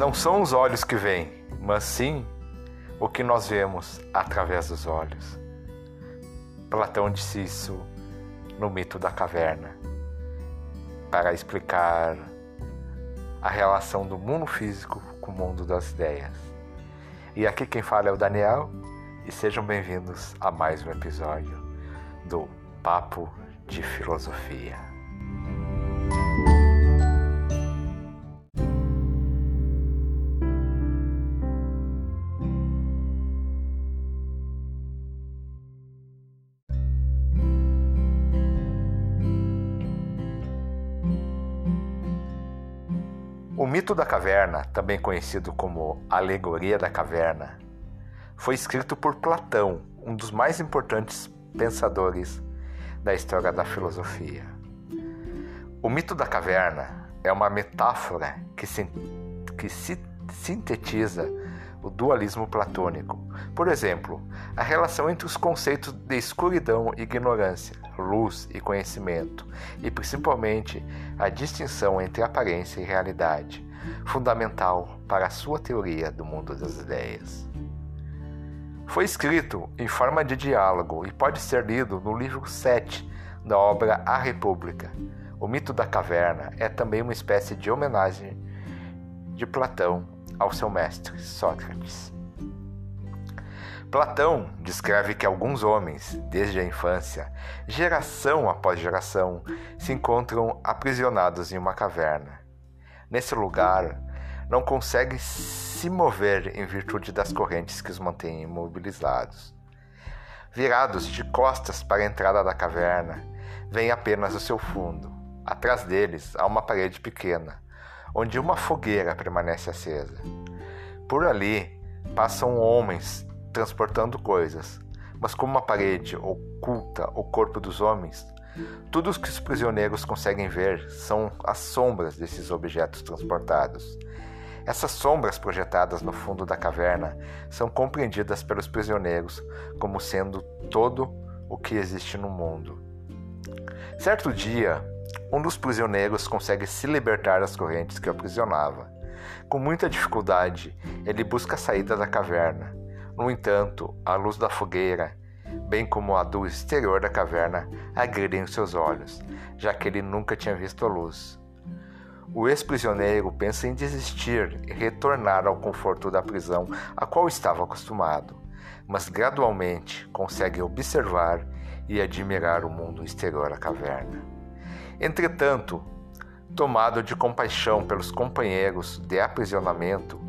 não são os olhos que veem, mas sim o que nós vemos através dos olhos. Platão disse isso no mito da caverna, para explicar a relação do mundo físico com o mundo das ideias. E aqui quem fala é o Daniel, e sejam bem-vindos a mais um episódio do Papo de Filosofia. O mito da caverna, também conhecido como Alegoria da Caverna, foi escrito por Platão, um dos mais importantes pensadores da história da filosofia. O mito da caverna é uma metáfora que, que sintetiza o dualismo platônico. Por exemplo, a relação entre os conceitos de escuridão e ignorância, luz e conhecimento, e principalmente a distinção entre aparência e realidade, fundamental para a sua teoria do mundo das ideias. Foi escrito em forma de diálogo e pode ser lido no livro 7 da obra A República. O mito da caverna é também uma espécie de homenagem de Platão ao seu mestre Sócrates. Platão descreve que alguns homens, desde a infância, geração após geração, se encontram aprisionados em uma caverna. Nesse lugar, não conseguem se mover em virtude das correntes que os mantêm imobilizados. Virados de costas para a entrada da caverna, vem apenas o seu fundo. Atrás deles há uma parede pequena, onde uma fogueira permanece acesa. Por ali passam homens transportando coisas, mas como a parede oculta o corpo dos homens, tudo o que os prisioneiros conseguem ver são as sombras desses objetos transportados. Essas sombras projetadas no fundo da caverna são compreendidas pelos prisioneiros como sendo todo o que existe no mundo. Certo dia, um dos prisioneiros consegue se libertar das correntes que o aprisionava. Com muita dificuldade, ele busca a saída da caverna. No entanto, a luz da fogueira, bem como a do exterior da caverna, agridem os seus olhos, já que ele nunca tinha visto a luz. O ex-prisioneiro pensa em desistir e retornar ao conforto da prisão a qual estava acostumado, mas gradualmente consegue observar e admirar o mundo exterior à caverna. Entretanto, tomado de compaixão pelos companheiros de aprisionamento,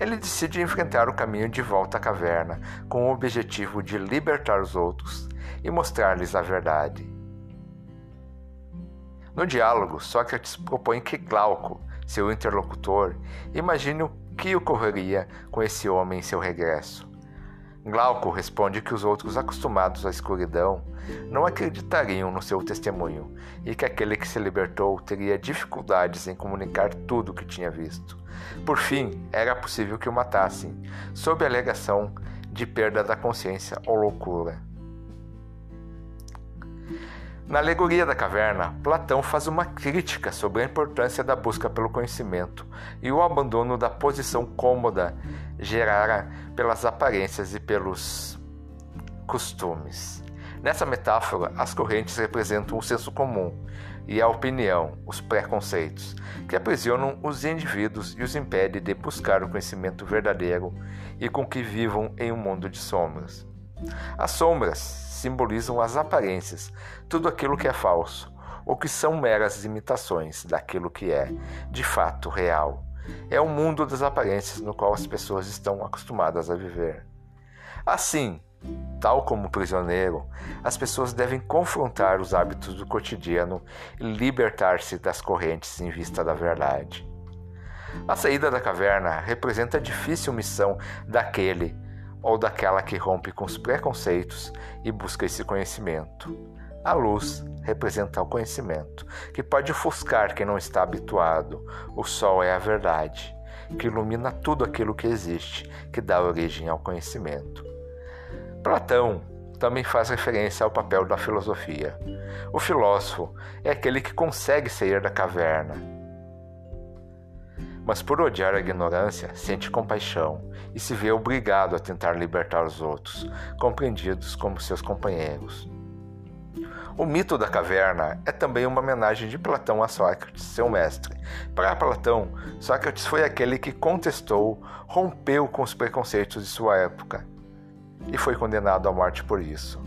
ele decide enfrentar o caminho de volta à caverna com o objetivo de libertar os outros e mostrar-lhes a verdade. No diálogo, Sócrates propõe que Glauco, seu interlocutor, imagine o que ocorreria com esse homem em seu regresso. Glauco responde que os outros acostumados à escuridão não acreditariam no seu testemunho e que aquele que se libertou teria dificuldades em comunicar tudo o que tinha visto. Por fim, era possível que o matassem, sob a alegação de perda da consciência ou loucura. Na alegoria da caverna, Platão faz uma crítica sobre a importância da busca pelo conhecimento e o abandono da posição cômoda gerada pelas aparências e pelos costumes. Nessa metáfora, as correntes representam o senso comum e a opinião, os preconceitos, que aprisionam os indivíduos e os impedem de buscar o conhecimento verdadeiro e com que vivam em um mundo de sombras. As sombras simbolizam as aparências, tudo aquilo que é falso, ou que são meras imitações daquilo que é, de fato, real. É o mundo das aparências no qual as pessoas estão acostumadas a viver. Assim, tal como prisioneiro, as pessoas devem confrontar os hábitos do cotidiano e libertar-se das correntes em vista da verdade. A saída da caverna representa a difícil missão daquele ou daquela que rompe com os preconceitos e busca esse conhecimento. A luz representa o conhecimento, que pode ofuscar quem não está habituado. O sol é a verdade, que ilumina tudo aquilo que existe, que dá origem ao conhecimento. Platão também faz referência ao papel da filosofia. O filósofo é aquele que consegue sair da caverna. Mas por odiar a ignorância, sente compaixão e se vê obrigado a tentar libertar os outros, compreendidos como seus companheiros. O mito da caverna é também uma homenagem de Platão a Sócrates, seu mestre. Para Platão, Sócrates foi aquele que contestou, rompeu com os preconceitos de sua época e foi condenado à morte por isso.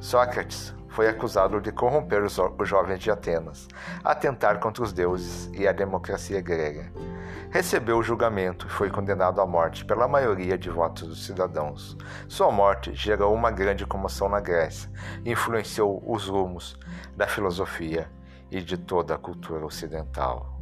Sócrates foi acusado de corromper os, jovens de Atenas, atentar contra os deuses e a democracia grega. Recebeu o julgamento e foi condenado à morte pela maioria de votos dos cidadãos. Sua morte gerou uma grande comoção na Grécia e influenciou os rumos da filosofia e de toda a cultura ocidental.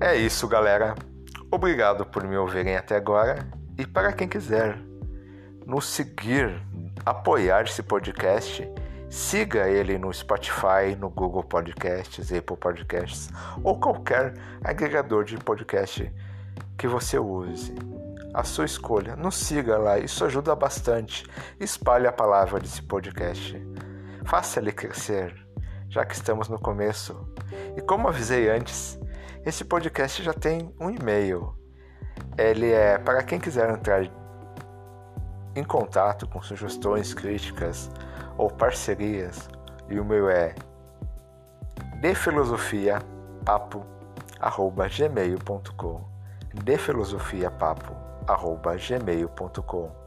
É isso, galera. Obrigado por me ouvirem até agora. E para quem quiser nos seguir, apoiar esse podcast, siga ele no Spotify, no Google Podcasts, Apple Podcasts ou qualquer agregador de podcast que você use. A sua escolha. Nos siga lá, isso ajuda bastante. Espalhe a palavra desse podcast. Faça ele crescer, já que estamos no começo. E como avisei antes, esse podcast já tem um e-mail. Ele é para quem quiser entrar em contato com sugestões, críticas ou parcerias. E o meu é defilosofiapapo@gmail.com. defilosofiapapo@gmail.com.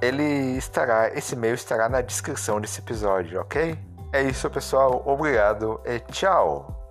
Ele estará, esse e-mail estará na descrição desse episódio, ok? É isso, pessoal. Obrigado e tchau.